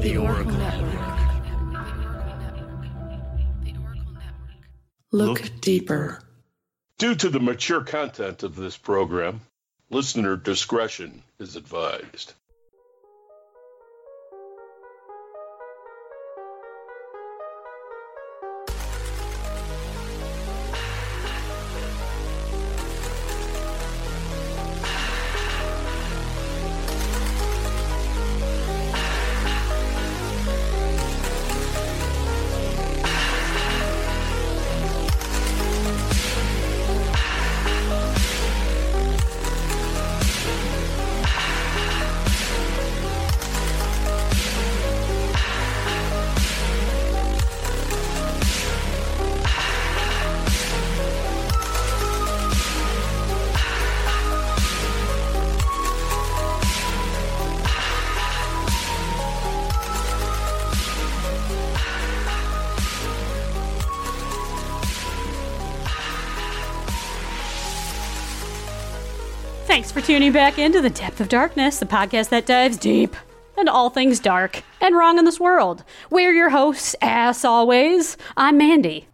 The Oracle Network. Look deeper. Due to the mature content of this program, listener discretion is advised. Thanks for tuning back into The Depth of Darkness, the podcast that dives deep into all things dark and wrong in this world. We're your hosts, as always. I'm Mandy.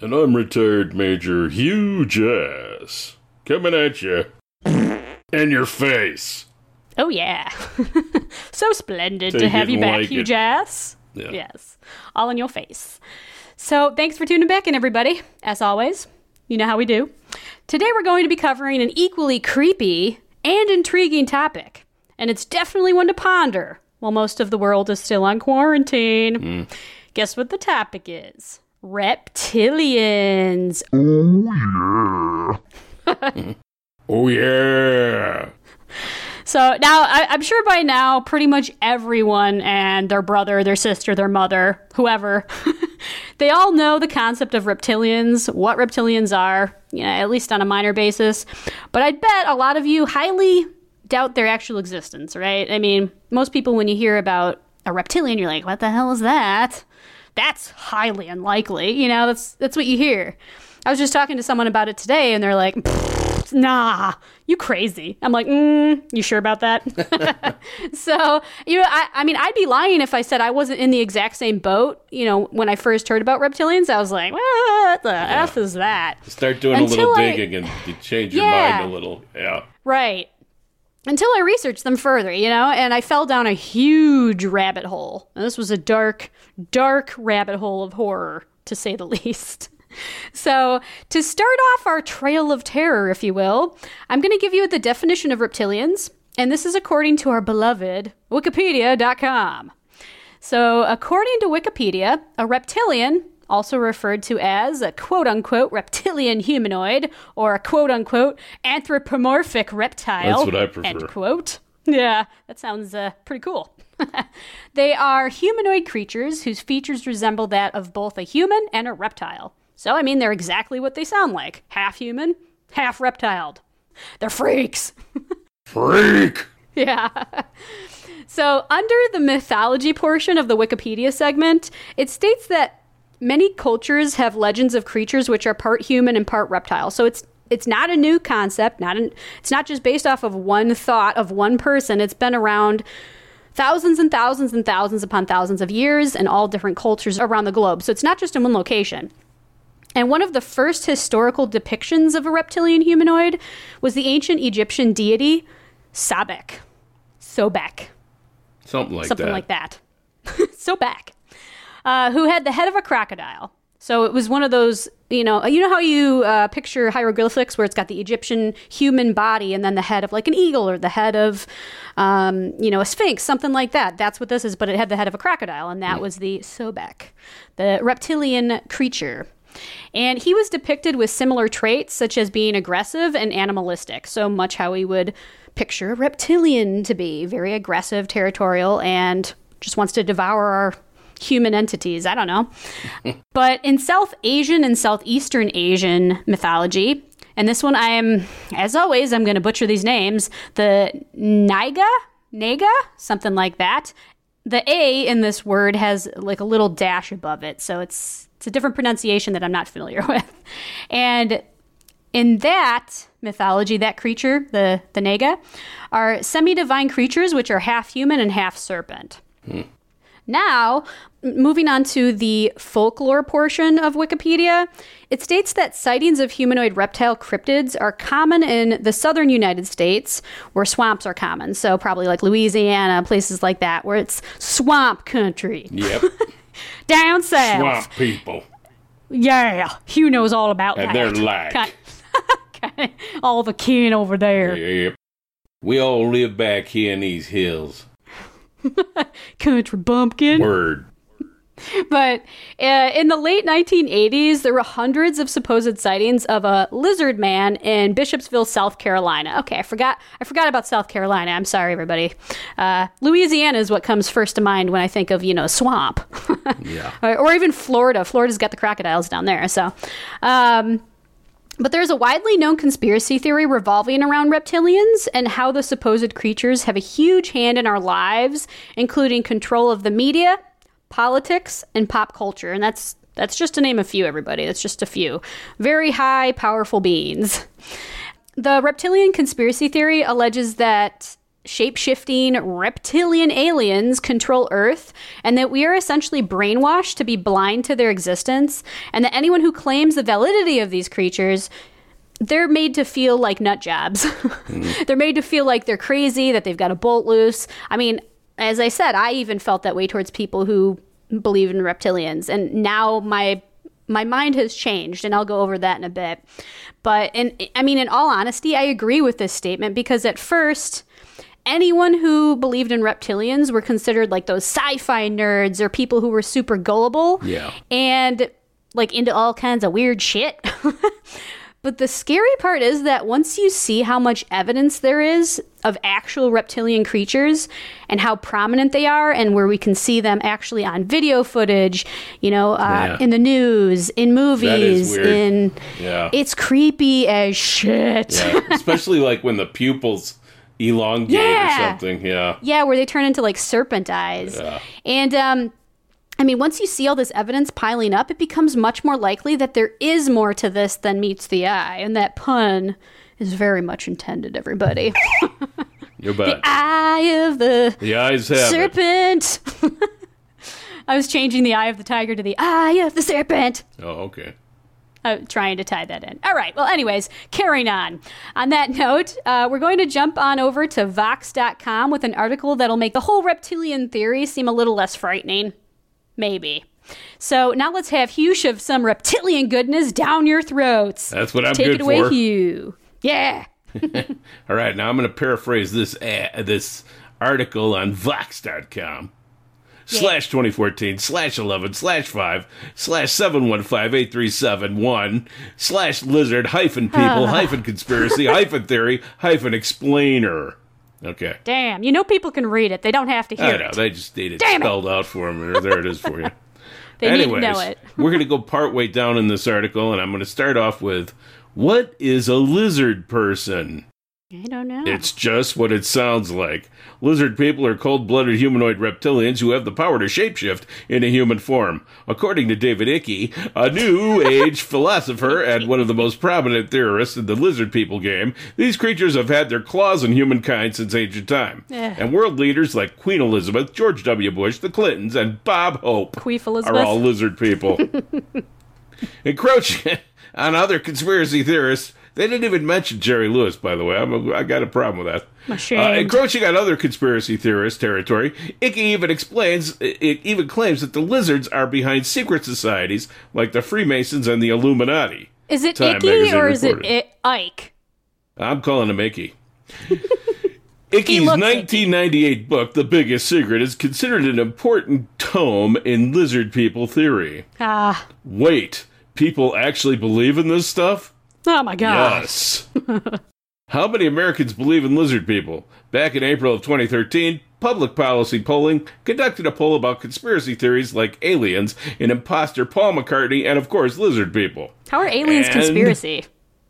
And I'm retired Major Hugh Jass. Coming at you. In your face. Oh, yeah. so splendid to have it you back, like Hugh it. Jass. Yeah. Yes. All in your face. So thanks for tuning back in, everybody. As always, you know how we do. Today we're going to be covering an equally creepy and intriguing topic. And it's definitely one to ponder while most of the world is still on quarantine. Hmm. Guess what the topic is? Reptilians. Oh yeah. oh, yeah. So now I, I'm sure by now pretty much everyone and their brother, their sister, their mother, whoever, they all know the concept of reptilians, what reptilians are, you know, at least on a minor basis. But I bet a lot of you highly doubt their actual existence, right? I mean, most people when you hear about a reptilian, you're like, what the hell is that? That's highly unlikely. You know, that's that's what you hear. I was just talking to someone about it today, and they're like, "Pfft, "Nah, you crazy." I'm like, mm, "You sure about that?" so, you know, I, I mean, I'd be lying if I said I wasn't in the exact same boat. You know, when I first heard about reptilians, I was like, "What the f is that?" Start doing a little I- digging and you change your Yeah. mind a little. Yeah. Right. Until I researched them further, you know, and I fell down a huge rabbit hole. And this was a dark, dark rabbit hole of horror, to say the least. So, to start off our trail of terror, if you will, I'm going to give you the definition of reptilians, and this is according to our beloved Wikipedia.com. So, according to Wikipedia, a reptilian, also referred to as a quote unquote reptilian humanoid or a quote unquote anthropomorphic reptile. That's what I prefer. End quote. Yeah, that sounds uh, pretty cool. they are humanoid creatures whose features resemble that of both a human and a reptile. So, I mean, they're exactly what they sound like half human, half reptiled. They're freaks. Freak! Yeah. So, under the mythology portion of the Wikipedia segment, it states that many cultures have legends of creatures which are part human and part reptile. So, it's it's not a new concept, not an, it's not just based off of one thought of one person. It's been around thousands and thousands and thousands upon thousands of years in all different cultures around the globe. So, it's not just in one location. And one of the first historical depictions of a reptilian humanoid was the ancient Egyptian deity Sobek. Sobek. Something like something that. like that. Sobek. Uh, who had the head of a crocodile. So it was one of those, you know, you know how you uh, picture hieroglyphics where it's got the Egyptian human body and then the head of like an eagle or the head of, um, you know, a sphinx, something like that. That's what this is, but it had the head of a crocodile, and that was the Sobek, the reptilian creature. And he was depicted with similar traits, such as being aggressive and animalistic. So much how we would picture a reptilian to be very aggressive, territorial, and just wants to devour our human entities. I don't know. but in South Asian and Southeastern Asian mythology, and this one I am, as always, I'm going to butcher these names. The Naiga, Naga, something like that. The A in this word has like a little dash above it, so it's it's a different pronunciation that I'm not familiar with. And in that mythology, that creature, the the Naga, are semi-divine creatures which are half human and half serpent. Now, moving on to the folklore portion of Wikipedia, it states that sightings of humanoid reptile cryptids are common in the southern United States, where swamps are common. So, probably like Louisiana, places like that, where it's swamp country. Yep. Down south. Swamp people. Yeah, Hugh knows all about And that. they're like. Ki- ki- all the kin over there. Yep. We all live back here in these hills. Country bumpkin. Word. But uh, in the late 1980s, there were hundreds of supposed sightings of a lizard man in Bishopsville, South Carolina. Okay, I forgot. I forgot about South Carolina. I'm sorry, everybody. Uh, Louisiana is what comes first to mind when I think of you know swamp, Yeah. or, or even Florida. Florida's got the crocodiles down there. So. Um, but there's a widely known conspiracy theory revolving around reptilians and how the supposed creatures have a huge hand in our lives, including control of the media, politics, and pop culture. And that's that's just to name a few, everybody. That's just a few. Very high, powerful beings. The reptilian conspiracy theory alleges that shape shifting reptilian aliens control Earth and that we are essentially brainwashed to be blind to their existence, and that anyone who claims the validity of these creatures. They're made to feel like nut jobs. Mm-hmm. they're made to feel like they're crazy, that they've got a bolt loose. I mean, as I said, I even felt that way towards people who believe in reptilians. And now my my mind has changed and I'll go over that in a bit. But in I mean in all honesty, I agree with this statement because at first anyone who believed in reptilians were considered like those sci-fi nerds or people who were super gullible Yeah. and like into all kinds of weird shit. but the scary part is that once you see how much evidence there is of actual reptilian creatures and how prominent they are and where we can see them actually on video footage, you know, uh, Yeah. in the news, in movies, in Yeah. it's creepy as shit. Yeah. Especially like when the pupils elongate Yeah. or something. Yeah. Yeah, where they turn into like serpent eyes. Yeah. And um I mean, once you see all this evidence piling up, it becomes much more likely that there is more to this than meets the eye. And that pun is very much intended, everybody. You're bad. eye of the The eyes have serpent. I was changing the eye of the tiger to the eye of the serpent. Oh, okay. uh, trying to tie that in. All right. Well, anyways, carrying on. On that note, uh, we're going to jump on over to Vox.com with an article that'll make the whole reptilian theory seem a little less frightening. Maybe. So now let's have Hugh shove some reptilian goodness down your throats. That's what I'm good for. Take good it away, for. Hugh. Yeah. All right, now I'm going to paraphrase this ad, this article on Vox.com. Slash 2014, slash 11, slash 5, slash 715-8371, slash lizard, hyphen people, hyphen conspiracy, hyphen theory, hyphen explainer. Okay. Damn. You know people can read it. They don't have to hear I know, it. they just need it Damn it. spelled out for them. There, there it is for you. They Anyways, need to know it. we're going to go part way down in this article, and I'm going to start off with what is a lizard person? I don't know. It's just what it sounds like. Lizard people are cold blooded humanoid reptilians who have the power to shapeshift into human form. According to David Icke, a new age philosopher and one of the most prominent theorists in the lizard people game, these creatures have had their claws in humankind since ancient time. Eh. And world leaders like Queen Elizabeth, George W. Bush, the Clintons, and Bob Hope are all lizard people. Encroaching on other conspiracy theorists. They didn't even mention Jerry Lewis, by the way. I'm a, I got a problem with that. Uh, encroaching on other conspiracy theorist territory, Icky even explains, it even claims that the lizards are behind secret societies like the Freemasons and the Illuminati. is it Time Icky or is it. I- Ike? I'm calling him Icky. Icky's looks 1998 book, The Biggest Secret, is considered an important tome in lizard people theory. Ah. Wait, people actually believe in this stuff? Oh my god. Yes. How many Americans believe in lizard people? Back in April of 2013, Public Policy Polling conducted a poll about conspiracy theories like aliens, and imposter Paul McCartney, and of course lizard people. How are aliens And- conspiracy?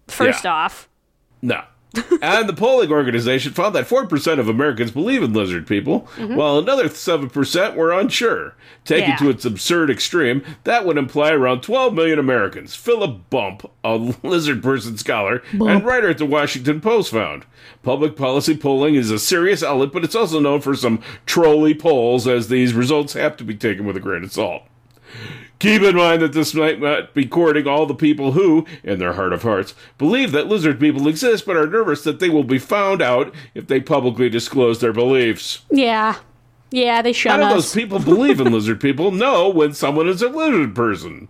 First Yeah. off, No. and the polling organization found that 4% of Americans believe in lizard people, mm-hmm. while another 7% were unsure. Taken Yeah. to its absurd extreme, that would imply around 12 million Americans. Philip Bump, a lizard person scholar and writer at the Washington Post, found. Public policy polling is a serious outlet, but it's also known for some trolly polls, as these results have to be taken with a grain of salt. Keep in mind that this might not be courting all the people who, in their heart of hearts, believe that lizard people exist but are nervous that they will be found out if they publicly disclose their beliefs. yeah, yeah, they How shun do those people believe in lizard people know when someone is a lizard person?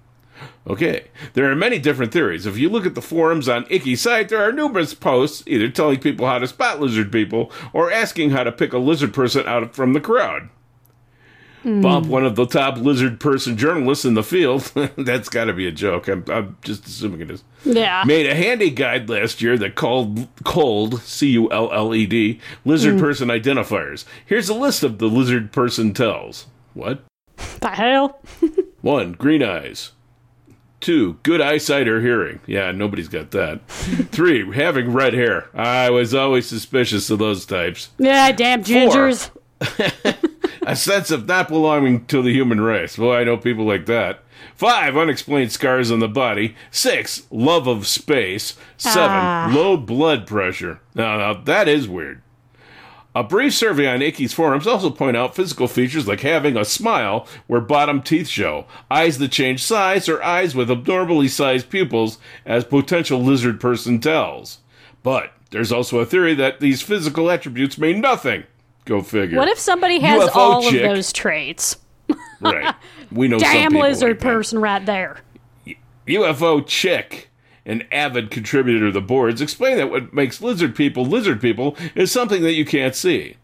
Okay, there are many different theories. If you look at the forums on Icky site, there are numerous posts either telling people how to spot lizard people or asking how to pick a lizard person out from the crowd. Mm. Bump, one of the top lizard person journalists in the field, that's got to be a joke. I'm, I'm just assuming it is yeah, made a handy guide last year that called cold C U L L E D lizard mm. person identifiers. Here's a list of the lizard person tells. What? the hell? One, green eyes. Two, good eyesight or hearing. Yeah, nobody's got that. Three, having red hair. I was always suspicious of those types. Yeah, damn gingers. A sense of not belonging to the human race. Well, I know people like that. Five, unexplained scars on the body. Six, love of space. Seven, Ah. low blood pressure. Now, now, that is weird. A brief survey on Icky's forums also point out physical features like having a smile where bottom teeth show, eyes that change size, or eyes with abnormally sized pupils, as potential lizard person tells. But there's also a theory that these physical attributes mean nothing. Go figure. What if somebody has UFO all chick. of those traits? Right. We know Damn lizard like that. person right there. UFO chick, an avid contributor to the boards, explained that what makes lizard people lizard people is something that you can't see.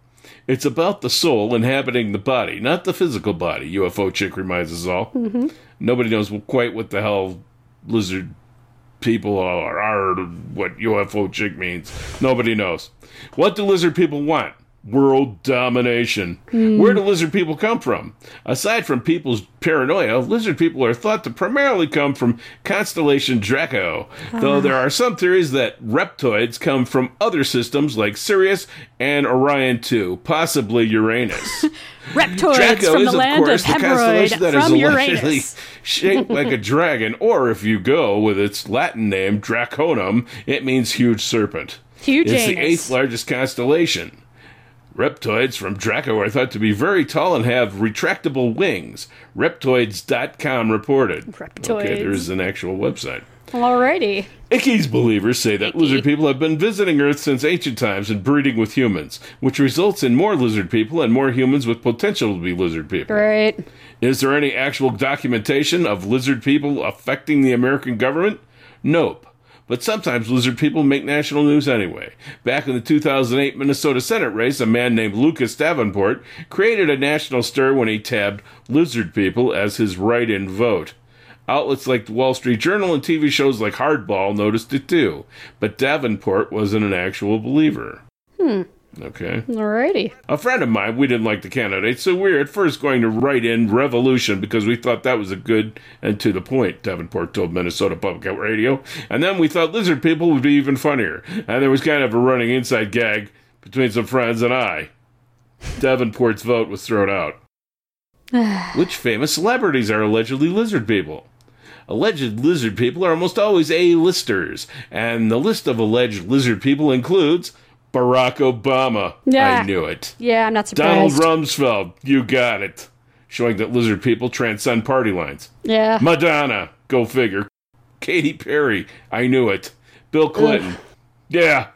It's about the soul inhabiting the body, not the physical body. UFO chick reminds us all. Mm-hmm. Nobody knows quite what the hell lizard people are, are, what UFO chick means. Nobody knows. What do lizard people want? World domination. Hmm. Where do lizard people come from? Aside from people's paranoia, lizard people are thought to primarily come from constellation Draco, though ah. there are some theories that reptoids come from other systems like Sirius and Orion 2, possibly Uranus. Reptoids Draco from is, the land of course, of the constellation Hemorrhoid from allegedly Uranus. shaped like a dragon, or if you go with its Latin name, Draconum, it means huge serpent. Huge It's the eighth largest constellation. Reptoids from Draco are thought to be very tall and have retractable wings. Reptoids.com reported. Reptoids. Okay, there's an actual website. Alrighty. Icky's believers say that lizard people have been visiting Earth since ancient times and breeding with humans, which results in more lizard people and more humans with potential to be lizard people. Great. Is there any actual documentation of lizard people affecting the American government? Nope. But sometimes lizard people make national news anyway. Back in the 2008 Minnesota Senate race, a man named Lucas Davenport created a national stir when he tabbed lizard people as his write in vote. Outlets like the Wall Street Journal and TV shows like Hardball noticed it too. But Davenport wasn't an actual believer. Hmm. Okay. Alrighty. A friend of mine, we didn't like the candidate, so we were at first going to write in revolution because we thought that was a good and to the point, Davenport told Minnesota Public Radio. And then we thought lizard people would be even funnier. And there was kind of a running inside gag between some friends and I. Davenport's vote was thrown out. Which famous celebrities are allegedly lizard people? Alleged lizard people are almost always A-listers, and the list of alleged lizard people includes Barack Obama. Yeah. I knew it. Yeah, I'm not surprised. Donald. Rumsfeld, you got it. Showing that lizard people transcend party lines. yeah. Madonna, go figure. Katy Perry, I knew it. Bill Clinton, yeah.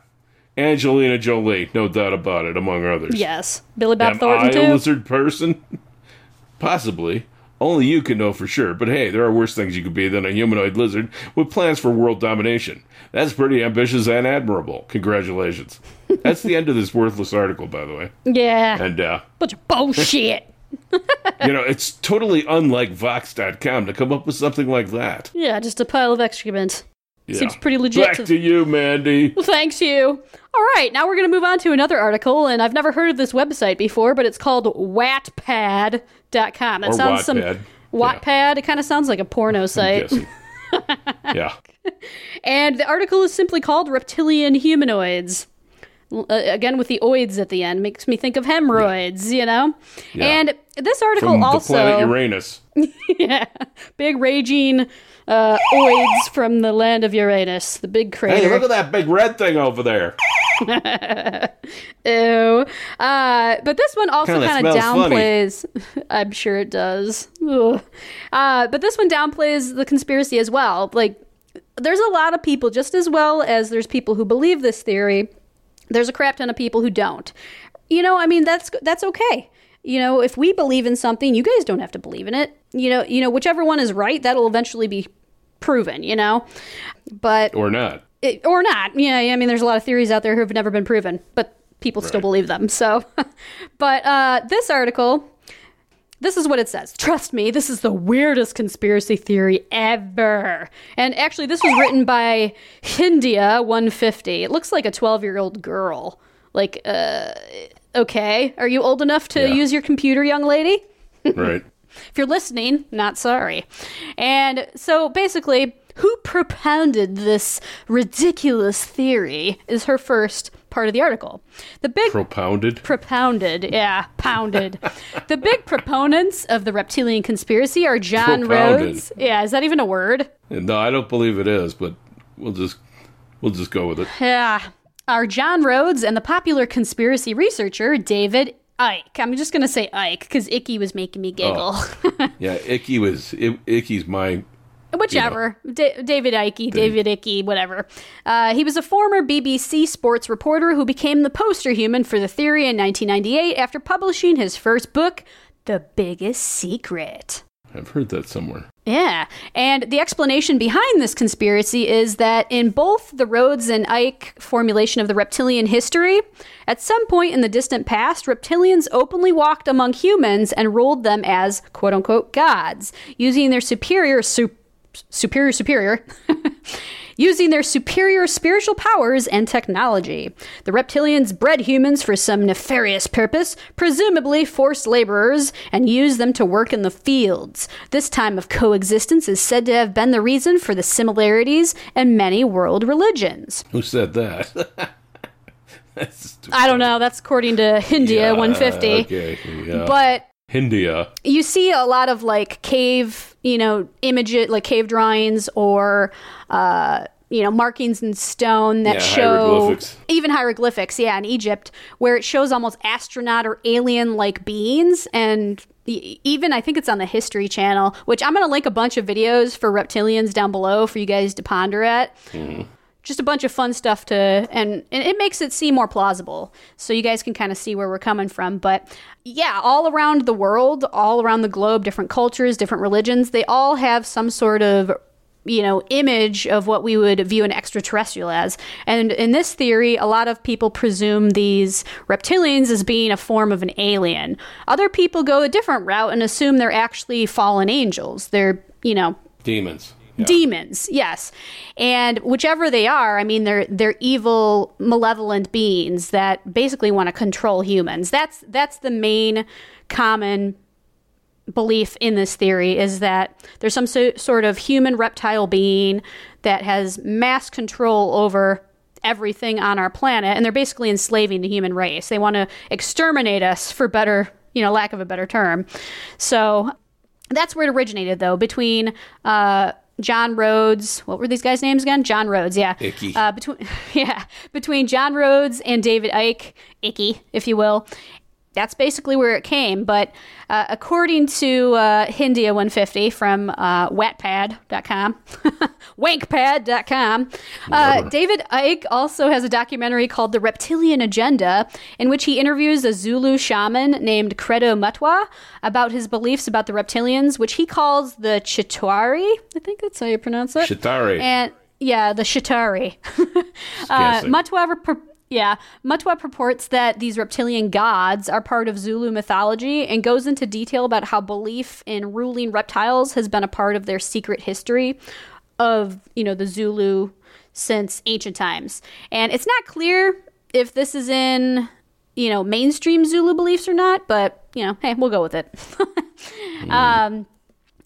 Angelina Jolie, no doubt about it, among others. yes. Billy Bob Am Thornton I too. a lizard person? Possibly. Only you can know for sure. But hey, there are worse things you could be than a humanoid lizard with plans for world domination. That's pretty ambitious and admirable. Congratulations. That's the end of this worthless article, by the way. yeah. And, uh, Bunch of bullshit. you know, it's totally unlike Vox.com to come up with something like that. yeah, just a pile of excrement. Yeah. Seems pretty legit. Back to you, Mandy. Well, thanks you. All right, now we're going to move on to another article, and I've never heard of this website before, but it's called Wattpad.com. That Or sounds some Wattpad. Wattpad. It kind of sounds like a porno site. yeah. And the article is simply called Reptilian Humanoids. Uh, again, with the oids at the end, makes me think of hemorrhoids, you know? Yeah. And this article From also. the planet Uranus. yeah, big raging uh, oids from the land of Uranus, the big crater. Hey, look at that big red thing over there. Ew. Uh, but this one also kind funny. downplays. I'm sure it does. Uh, but this one downplays the conspiracy as well. Like, there's a lot of people, just as well as there's people who believe this theory. There's a crap ton of people who don't. You know, I mean, that's that's okay. You know, if we believe in something, you guys don't have to believe in it. You know, you know, whichever one is right, that'll eventually be proven. You know, but Or not. It, or not. Yeah, I mean, there's a lot of theories out there who have never been proven, but people still believe them. So, but uh, this article, this is what it says. Trust me, this is the weirdest conspiracy theory ever. And actually, this was written by Hindia 150. It looks like a 12 year old girl. Like, uh, okay, are you old enough to Yeah. use your computer, young lady? Right. If you're listening, not sorry. And so basically, who propounded this ridiculous theory is her first part of the article. The big Propounded. propounded, yeah, pounded. the big proponents of the reptilian conspiracy are John Propounded. Rhodes. Yeah, is that even a word? No, I don't believe it is, but we'll just we'll just go with it. Yeah. Are John Rhodes and the popular conspiracy researcher David Ike. I'm just going to say Ike because Icky was making me giggle. Oh. Yeah, Icky was I- Icky's my Whichever. Da- David Icke, David Icky, whatever. Uh, he was a former BBC sports reporter who became the poster human for the theory in 1998 after publishing his first book, The Biggest Secret. I've heard that somewhere. Yeah. And the explanation behind this conspiracy is that in both the Rhodes and Ike formulation of the reptilian history, at some point in the distant past, reptilians openly walked among humans and ruled them as quote unquote gods, using their superior su- superior superior using their superior spiritual powers and technology. The reptilians bred humans for some nefarious purpose, presumably forced laborers, and used them to work in the fields. This time of coexistence is said to have been the reason for the similarities in many world religions. Who said that? I don't know, that's according to India Yeah, 150. Okay. Yeah. But Hindia. you see a lot of like cave, you know, images, like cave drawings or, uh, you know, markings in stone that Yeah, show hieroglyphics. even hieroglyphics, yeah, in Egypt, where it shows almost astronaut or alien like beings. And even I think it's on the History Channel, which I'm going to link a bunch of videos for reptilians down below for you guys to ponder at just a bunch of fun stuff to and, and it makes it seem more plausible. So you guys can kind of see where we're coming from. But yeah all around the world all around the globe different cultures different religions they all have some sort of you know image of what we would view an extraterrestrial as. And in this theory a lot of people presume these reptilians as being a form of an alien. Other people go a different route and assume they're actually fallen angels. They're you know Demons. Demons yes. And whichever they are i mean they're they're evil malevolent beings that basically want to control humans. That's that's the main common belief in this theory is that there's some so, sort of human reptile being that has mass control over everything on our planet and they're basically enslaving the human race. They want to exterminate us for better you know lack of a better term. So that's where it originated though between uh John Rhodes, what were these guys' names again? John Rhodes, yeah. Icky. Uh, between yeah, between John Rhodes and David Ike, Icky, if you will. That's basically where it came. But uh, according to uh, Hindia 150 from uh, Wattpad.com, Wankpad.com, uh, David Ike also has a documentary called The Reptilian Agenda, in which he interviews a Zulu shaman named Credo Mutwa about his beliefs about the reptilians, which he calls the Chitari. I think that's how you pronounce it. Chitari. And yeah, the Chitari. uh, guessing. Yeah, Mutwa purports that these reptilian gods are part of Zulu mythology and goes into detail about how belief in ruling reptiles has been a part of their secret history. of, you know, the Zulu since ancient times. And it's not clear if this is in, you know, mainstream Zulu beliefs or not, but, you know, hey, we'll go with it. um,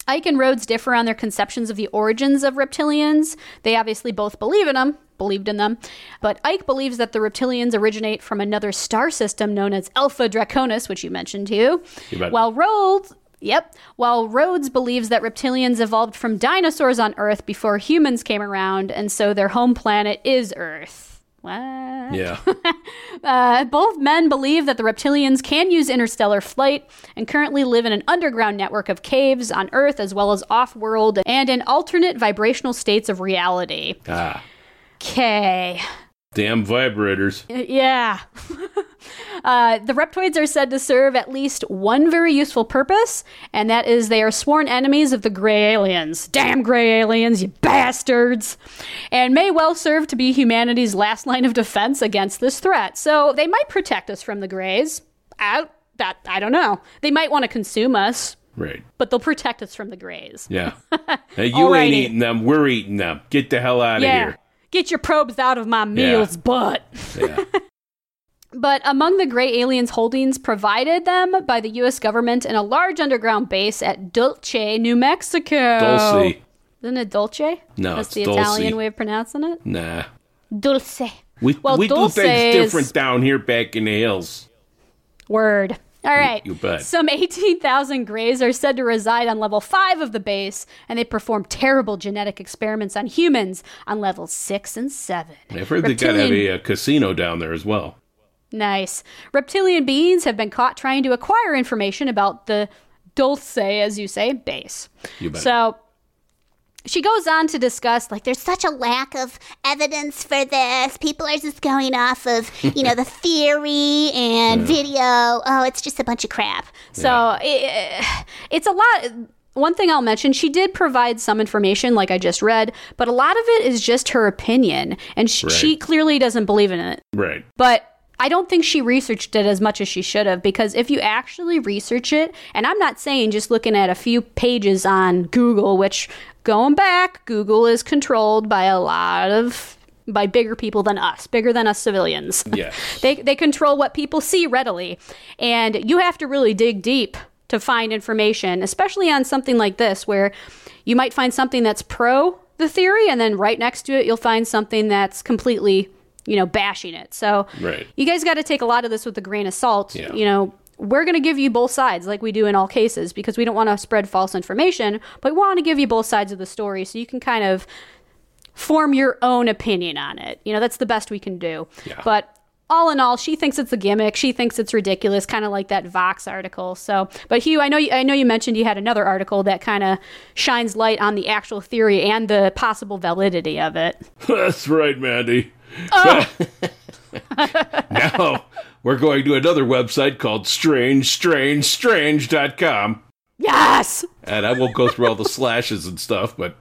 Ike and Rhodes differ on their conceptions of the origins of reptilians. They obviously both believe in them, believed in them, but Ike believes that the reptilians originate from another star system known as Alpha Draconis, which you mentioned too. You. While Rhodes Yep. While Rhodes believes that reptilians evolved from dinosaurs on Earth before humans came around, and so their home planet is Earth. What? Yeah. Uh, both men believe that the reptilians can use interstellar flight and currently live in an underground network of caves on Earth as well as off world and in alternate vibrational states of reality. ah. Okay. Damn vibrators. Yeah. uh, the reptoids are said to serve at least one very useful purpose, and that is they are sworn enemies of the gray aliens. Damn gray aliens, you bastards! And may well serve to be humanity's last line of defense against this threat. So they might protect us from the grays. I, that, I don't know. They might want to consume us, Right. but they'll protect us from the grays. Yeah. Hey, you ain't eating them. We're eating them. Get the hell out of Yeah. here. Get your probes out of my meals, butt. Yeah. But among the gray aliens' holdings provided them by the U.S. government in a large underground base at Dulce, New Mexico. Dulce. Isn't it Dulce? No, That's it's the Dulce. Italian way of pronouncing it. Nah. Dulce. We, Well, we do Dulce things is- different down here back in the hills. Word. All right. you bet. Some 18,000 Greys are said to reside on level 5 of the base, and they perform terrible genetic experiments on humans on levels 6 and 7. I've heard they got to have a, uh casino down there as well. Nice. Reptilian beings have been caught trying to acquire information about the Dulce, as you say, base. You bet. So she goes on to discuss, like, There's such a lack of evidence for this. People are just going off of, you know, the theory and video. Oh, it's just a bunch of crap. so it, it's a lot. One thing I'll mention, she did provide some information, like I just read, but a lot of it is just her opinion, and sh- Right. she clearly doesn't believe in it. right. But I don't think she researched it as much as she should have because if you actually research it, and I'm not saying just looking at a few pages on Google, which going back, Google is controlled by a lot of by bigger people than us, bigger than us civilians. Yeah. they they control what people see readily, and you have to really dig deep to find information, especially on something like this where you might find something that's pro the theory and then right next to it you'll find something that's completely you know bashing it so Right. you guys got to take a lot of this with a grain of salt Yeah. you know we're going to give you both sides like we do in all cases because we don't want to spread false information but we want to give you both sides of the story so you can kind of form your own opinion on it you know that's the best we can do Yeah. but all in all, she thinks it's a gimmick. She thinks it's ridiculous, kind of like that Vox article. So, but Hugh, I know you, I know you mentioned you had another article that kind of shines light on the actual theory and the possible validity of it. That's right, Mandy. Oh. now, we're going to another website called strange, Yes. And I won't go through all the slashes and stuff, but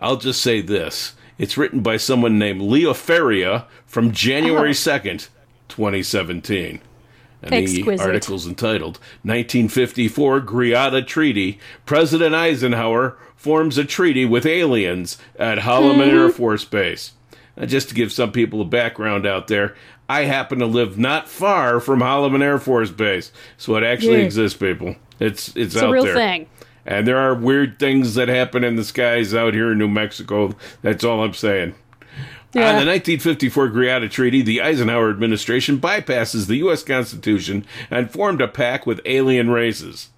I'll just say this. It's written by someone named Leo Feria from January 2nd, 2017. And the Exquisite. article's entitled 1954 Greada Treaty. President Eisenhower forms a treaty with aliens at Holloman Air mm-hmm. Force Base. And just to give some people a background out there, I happen to live not far from Holloman Air Force Base. So it actually Yeah. exists, people. It's it's, It's a out real there. thing. And there are weird things that happen in the skies out here in New Mexico. That's all I'm saying. Yeah. On the 1954 Greada Treaty, the Eisenhower administration bypasses the U.S. Constitution and formed a pact with alien races.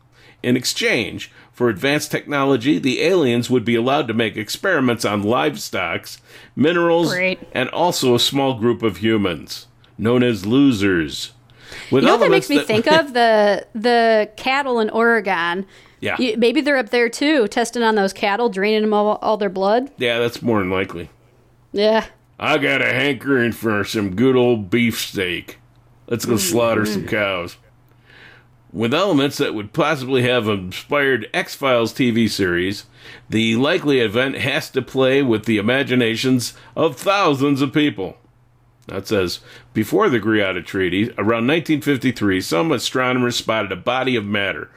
In exchange for advanced technology, the aliens would be allowed to make experiments on livestock, minerals, Great. and also a small group of humans, known as losers. With You know what that makes me think of the the cattle in Oregon. Yeah. You- maybe they're up there too, testing on those cattle, draining them all, all their blood. Yeah, that's more than likely. Yeah. I got a hankering for some good old beefsteak. Let's go mm, slaughter some mm. cows. With elements that would possibly have inspired X Files TV series, the likely event has to play with the imaginations of thousands of people. That says, before the Greada Treaty, around 1953, some astronomers spotted a body of matter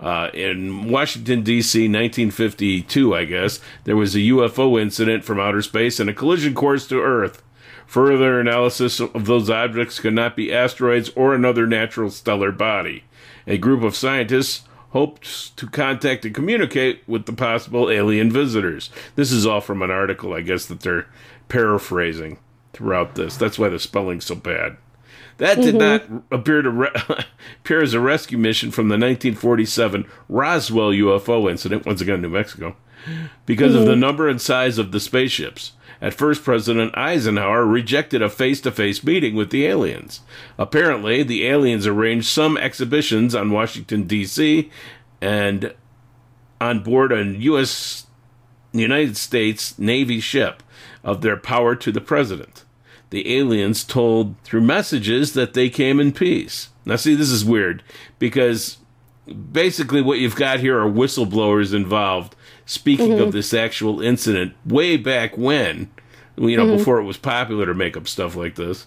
Uh, in Washington, D.C., 1952, I guess, there was a UFO incident from outer space and a collision course to Earth. Further analysis of those objects could not be asteroids or another natural stellar body. A group of scientists hopes to contact and communicate with the possible alien visitors. This is all from an article, I guess, that they're paraphrasing throughout this. That's why the spelling's so bad. That did not mm-hmm. appear to re- appear as a rescue mission from the 1947 Roswell UFO incident, once again, New Mexico, because of the mm-hmm. number and size of the spaceships. At first, President Eisenhower rejected a face to face meeting with the aliens. Apparently, the aliens arranged some exhibitions on Washington, D.C., and on board a U.S. United States Navy ship of their power to the president. The aliens told through messages that they came in peace. Now, see, this is weird because basically what you've got here are whistleblowers involved speaking of mm-hmm. this actual incident way back when, you know, before it was popular to make up stuff like this.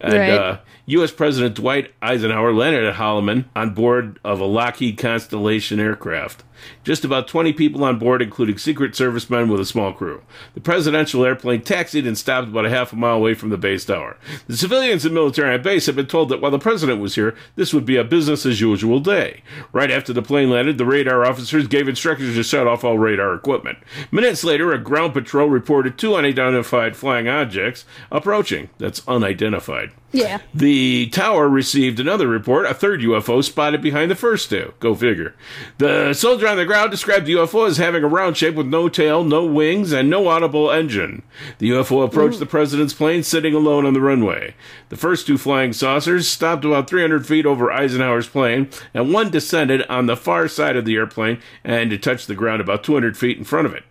And Right. uh, U.S. President Dwight Eisenhower landed at Holloman on board of a Lockheed Constellation aircraft. Just about 20 people on board, including Secret Servicemen with a small crew. The presidential airplane taxied and stopped about a half a mile away from the base tower. The civilians and military on base had been told that while the president was here, this would be a business as usual day. Right after the plane landed, the radar officers gave instructions to shut off all radar equipment. Minutes later, a ground patrol reported two unidentified flying objects approaching. That's unidentified. Yeah. The tower received another report, a third UFO spotted behind the first two. Go figure. The soldier on the ground described the UFO as having a round shape with no tail, no wings, and no audible engine. The UFO approached the president's plane sitting alone on the runway. The first two flying saucers stopped about 300 feet over Eisenhower's plane, and one descended on the far side of the airplane and it touched the ground about 200 feet in front of it.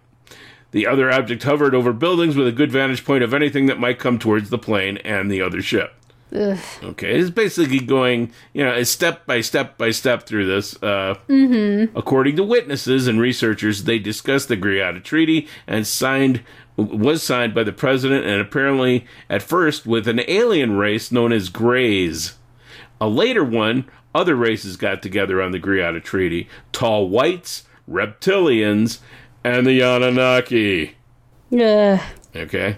The other object hovered over buildings with a good vantage point of anything that might come towards the plane and the other ship. Okay, it's basically going, you know, it's step by step by step through this. Uh, According to witnesses and researchers, they discussed the Greada Treaty and signed was signed by the president and apparently at first with an alien race known as Greys. A later one, other races got together on the Greada Treaty: tall whites, reptilians, and the Anunnaki. Ugh, Okay.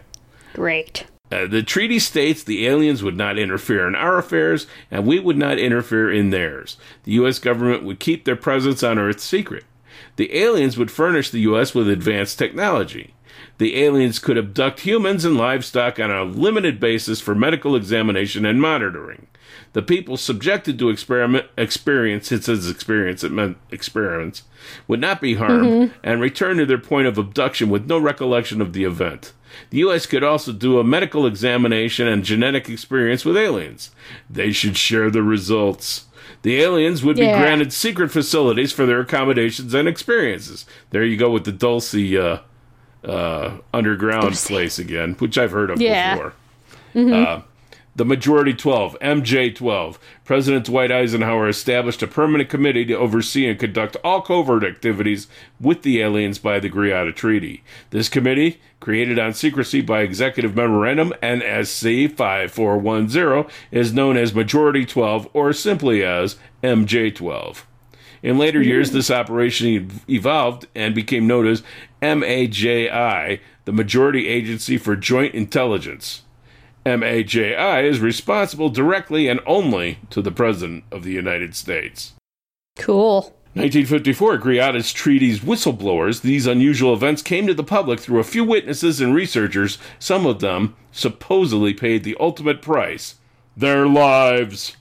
great. Uh, the treaty states the aliens would not interfere in our affairs, and we would not interfere in theirs. The U.S. government would keep their presence on Earth secret. The aliens would furnish the U.S. with advanced technology. The aliens could abduct humans and livestock on a limited basis for medical examination and monitoring. The people subjected to experiment experience it says experience it meant experiments would not be harmed and return to their point of abduction with no recollection of the event. The U.S. could also do a medical examination and genetic experience with aliens. They should share the results. The aliens would Yeah. be granted secret facilities for their accommodations and experiences. There you go with the Dulce uh, uh, underground place again, which I've heard of Yeah. before. Uh, the Majority 12, MJ 12. President Dwight Eisenhower established a permanent committee to oversee and conduct all covert activities with the aliens by the Greada Treaty. This committee, created on secrecy by Executive Memorandum NSC 5410, is known as Majority 12 or simply as MJ 12. In later years, this operation evolved and became known as MAJI, the Majority Agency for Joint Intelligence. MAJI is responsible directly and only to the President of the United States. Cool. 1954, Greada's treaties whistleblowers. These unusual events came to the public through a few witnesses and researchers. Some of them supposedly paid the ultimate price their lives.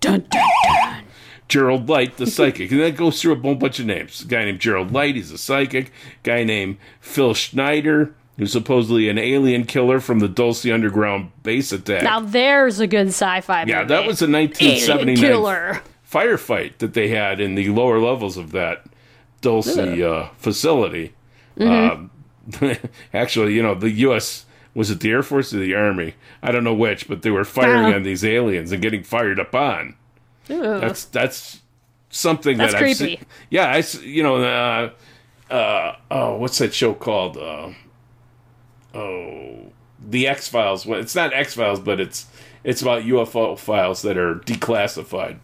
Dun, dun, dun. Gerald Light, the psychic. And that goes through a whole bunch of names. A guy named Gerald Light, he's a psychic. guy named Phil Schneider, who's supposedly an alien killer from the Dulce Underground base attack. Now there's a good sci-fi movie. yeah, that was a Alien 1979 killer. firefight that they had in the lower levels of that Dulce uh, facility. Um, actually, you know, the U.S. was it the Air Force or the Army? I don't know which, but they were firing Uh-huh. on these aliens and getting fired upon. That's that's something That's that I've creepy. seen. Yeah, I you know uh, uh, oh what's that show called? Oh, the X Files. Well, it's not X Files, but it's it's about UFO files that are declassified.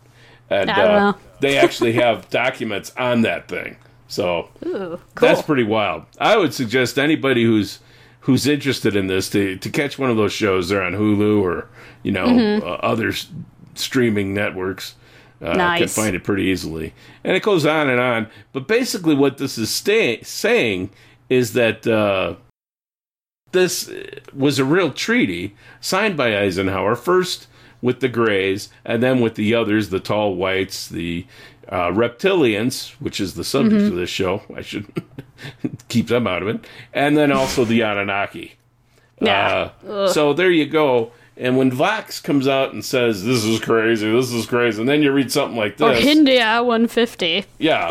and uh, know. they actually have documents on that thing. So Ooh, cool. that's pretty wild. I would suggest anybody who's who's interested in this to to catch one of those shows. They're on Hulu or you know Mm-hmm. uh, other s- streaming networks. Uh, Can find it pretty easily, and it goes on and on. But basically, what this is sta- saying is that uh, this was a real treaty signed by Eisenhower first with the Greys, and then with the others, the tall whites, the uh, reptilians, which is the subject of this show. I should keep them out of it, and then also the Anunnaki. Yeah. Uh, so there you go. And when Vox comes out and says, "This is crazy, this is crazy," and then you read something like or this, India 150. yeah,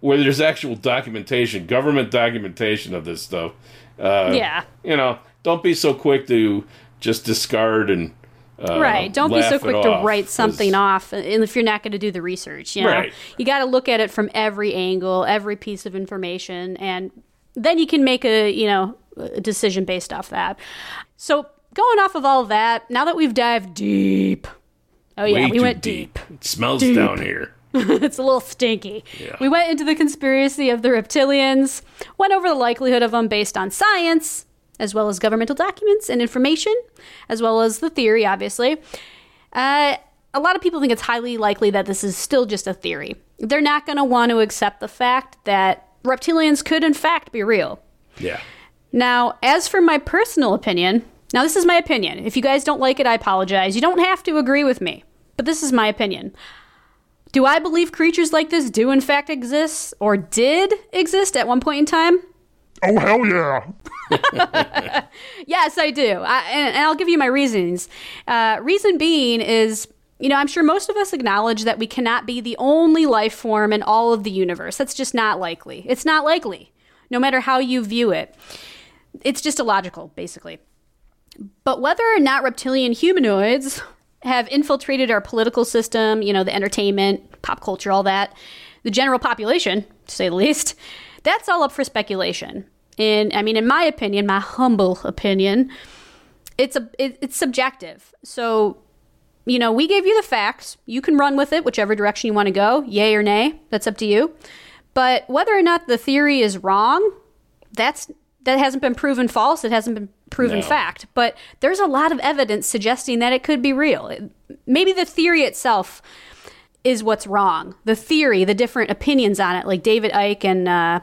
where there's actual documentation, government documentation of this stuff. Uh, yeah. you know, don't be so quick to just discard and uh, right. Don't be so quick to write something off and if you're not going to do the research. You know, Right. you got to look at it from every angle, every piece of information, and then you can make a you know a decision based off that. So going off of all of that, now that we've dived deep, oh yeah, way we went deep. It smells down here. it's a little stinky. Yeah. We went into the conspiracy of the reptilians, went over the likelihood of them based on science, as well as governmental documents and information, as well as the theory, obviously. Uh, a lot of people think it's highly likely that this is still just a theory. They're not going to want to accept the fact that reptilians could, in fact, be real. Yeah. Now, as for my personal opinion, now this is my opinion. If you guys don't like it, I apologize. You don't have to agree with me, but this is my opinion. Do I believe creatures like this do in fact exist or did exist at one point in time? Oh, hell yeah. Yes, I do. I, and, and I'll give you my reasons. Uh, reason being is, you know, I'm sure most of us acknowledge that we cannot be the only life form in all of the universe. That's just not likely. It's not likely, no matter how you view it. It's just illogical, basically. But whether or not reptilian humanoids have infiltrated our political system, you know, the entertainment, pop culture, all that, the general population, to say the least, that's all up for speculation. And I mean, in my opinion, my humble opinion, it's a it, it's subjective. So, you know, we gave you the facts. You can run with it whichever direction you want to go, yay or nay. That's up to you. But whether or not the theory is wrong, that's that hasn't been proven false. It hasn't been proven No. fact. But there's a lot of evidence suggesting that it could be real. Maybe the theory itself is what's wrong. The theory, the different opinions on it, like David Icke and uh,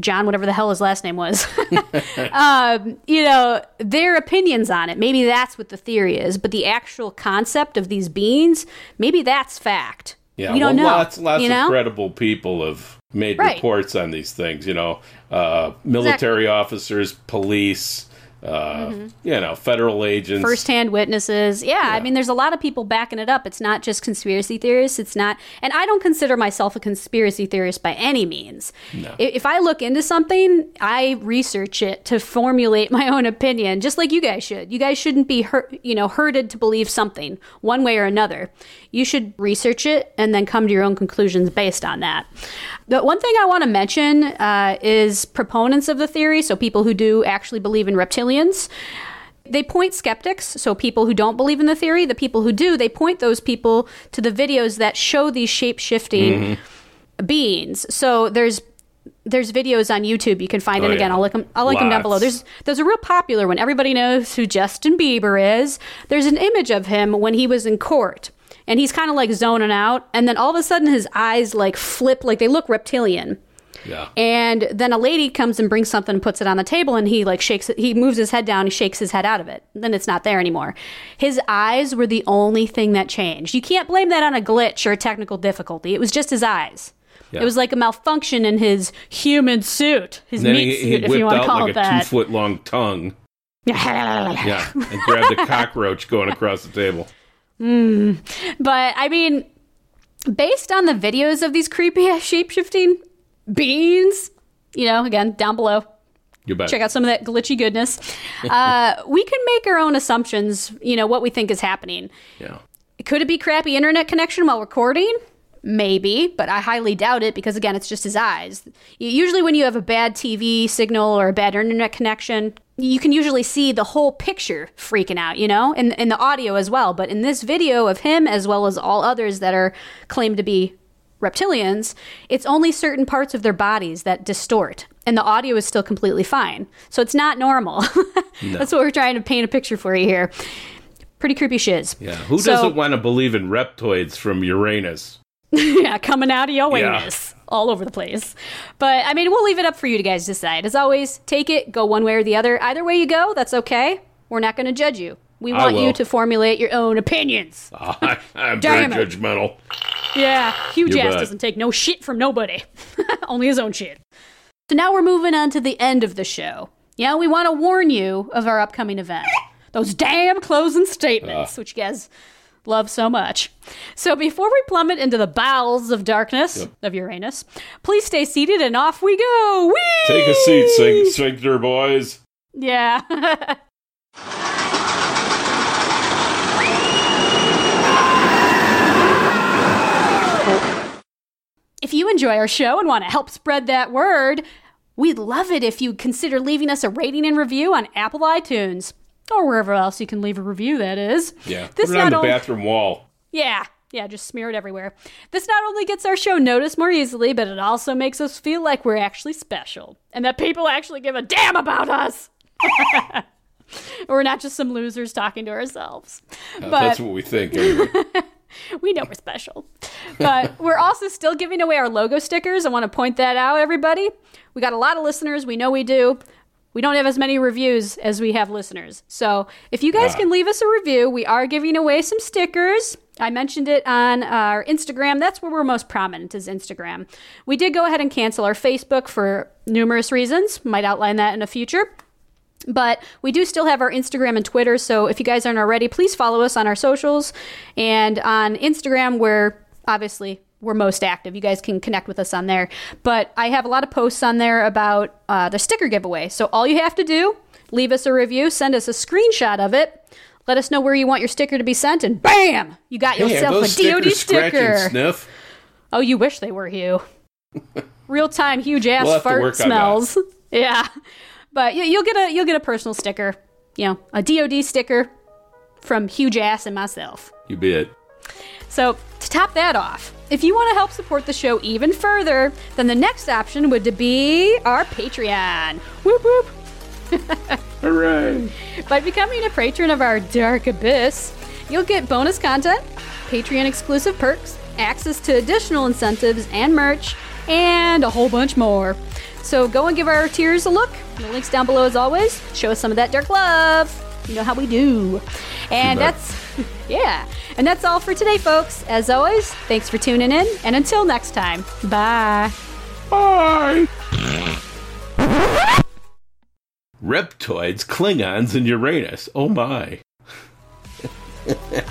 John, whatever the hell his last name was, um, you know, their opinions on it. Maybe that's what the theory is. But the actual concept of these beings, maybe that's fact. Yeah, we don't well, know. lots, lots you know? of credible people have made Right. reports on these things. You know, uh, military officers, police, uh, you know, federal agents. First-hand witnesses. Yeah, I mean, there's a lot of people backing it up. It's not just conspiracy theorists. It's not, and I don't consider myself a conspiracy theorist by any means. I- If I look into something, I research it to formulate my own opinion, just like you guys should. You guys shouldn't be hurt, you know, herded to believe something one way or another. You should research it and then come to your own conclusions based on that. The one thing I want to mention uh, is proponents of the theory, so people who do actually believe in reptilians. They point skeptics, so people who don't believe in the theory, the people who do, they point those people to the videos that show these shape shifting beings. So there's there's videos on YouTube you can find, Oh, and again, yeah. I'll link them. I'll link them down below. There's there's a real popular one. Everybody knows who Justin Bieber is. There's an image of him when he was in court, and he's kind of like zoning out, and then all of a sudden his eyes like flip, like they look reptilian. Yeah. And then a lady comes and brings something and puts it on the table and he like shakes it he moves his head down, he shakes his head out of it. Then it's not there anymore. His eyes were the only thing that changed. You can't blame that on a glitch or a technical difficulty. It was just his eyes. Yeah. It was like a malfunction in his human suit, his meat he, he suit, if you want to call like it a two that. foot long tongue. Yeah. And grabbed a cockroach going across the table. But I mean, based on the videos of these creepy ass shape shifting beings, you know, again, down below, You bet. check out some of that glitchy goodness. Uh, we can make our own assumptions, you know, what we think is happening. Yeah. Could it be crappy internet connection while recording? Maybe, but I highly doubt it because again, it's just his eyes. Usually, when you have a bad TV signal or a bad internet connection, you can usually see the whole picture freaking out, you know, and in the audio as well. But in this video of him, as well as all others that are claimed to be reptilians, it's only certain parts of their bodies that distort, and the audio is still completely fine. So it's not normal. That's what we're trying to paint a picture for you here. Pretty creepy shiz. Yeah. Who So- doesn't want to believe in reptoids from Uranus? yeah, coming out of your Yeah. All over the place. But I mean, we'll leave it up for you to guys decide. As always, take it, go one way or the other. Either way you go, that's okay. We're not going to judge you. We I want you to formulate your own opinions. I, I'm very it. judgmental. Yeah, huge You ass bet. doesn't take no shit from nobody, only his own shit. So now we're moving on to the end of the show. Yeah, we want to warn you of our upcoming event. Those damn closing statements, uh. which you guys love so much. So before we plummet into the bowels of darkness of Uranus, please stay seated and off we go. Whee! Take a seat, Sink- Sphincter boys. Yeah. if you enjoy our show and want to help spread that word, we'd love it if you'd consider leaving us a rating and review on Apple iTunes or wherever else you can leave a review. That is. Yeah. This Put it on the on- bathroom wall. Yeah. Yeah, just smear it everywhere. This not only gets our show noticed more easily, but it also makes us feel like we're actually special and that people actually give a damn about us. we're not just some losers talking to ourselves. Uh, but that's what we think. Anyway. we know we're special. But we're also still giving away our logo stickers. I want to point that out, everybody. We got a lot of listeners. We know we do. We don't have as many reviews as we have listeners. So if you guys can leave us a review, we are giving away some stickers. I mentioned it on our Instagram. That's where we're most prominent is Instagram. We did go ahead and cancel our Facebook for numerous reasons. Might outline that in a future. But we do still have our Instagram and Twitter, so if you guys aren't already, please follow us on our socials. And on Instagram, we're obviously we're most active. You guys can connect with us on there. But I have a lot of posts on there about uh, the sticker giveaway. So all you have to do, leave us a review, send us a screenshot of it, let us know where you want your sticker to be sent, and bam, you got Hey, yourself a DoD stickers scratch and sticker. Oh, you wish they were Hugh. Real time, huge ass We'll fart work on that. smells. Yeah, but you, you'll get a you'll get a personal sticker. You know, a DoD sticker from huge ass and myself. You bet. So to top that off, if you want to help support the show even further, then the next option would be our Patreon. Whoop whoop. Hooray. By becoming a patron of our Dark Abyss, you'll get bonus content, Patreon exclusive perks, access to additional incentives and merch, and a whole bunch more. So go and give our tiers a look. The link's down below as always. Show us some of that dark love. You know how we do. And that's, yeah. And that's all for today, folks. As always, thanks for tuning in. And until next time, bye. Bye. Reptoids, Klingons, and Uranus. Oh my.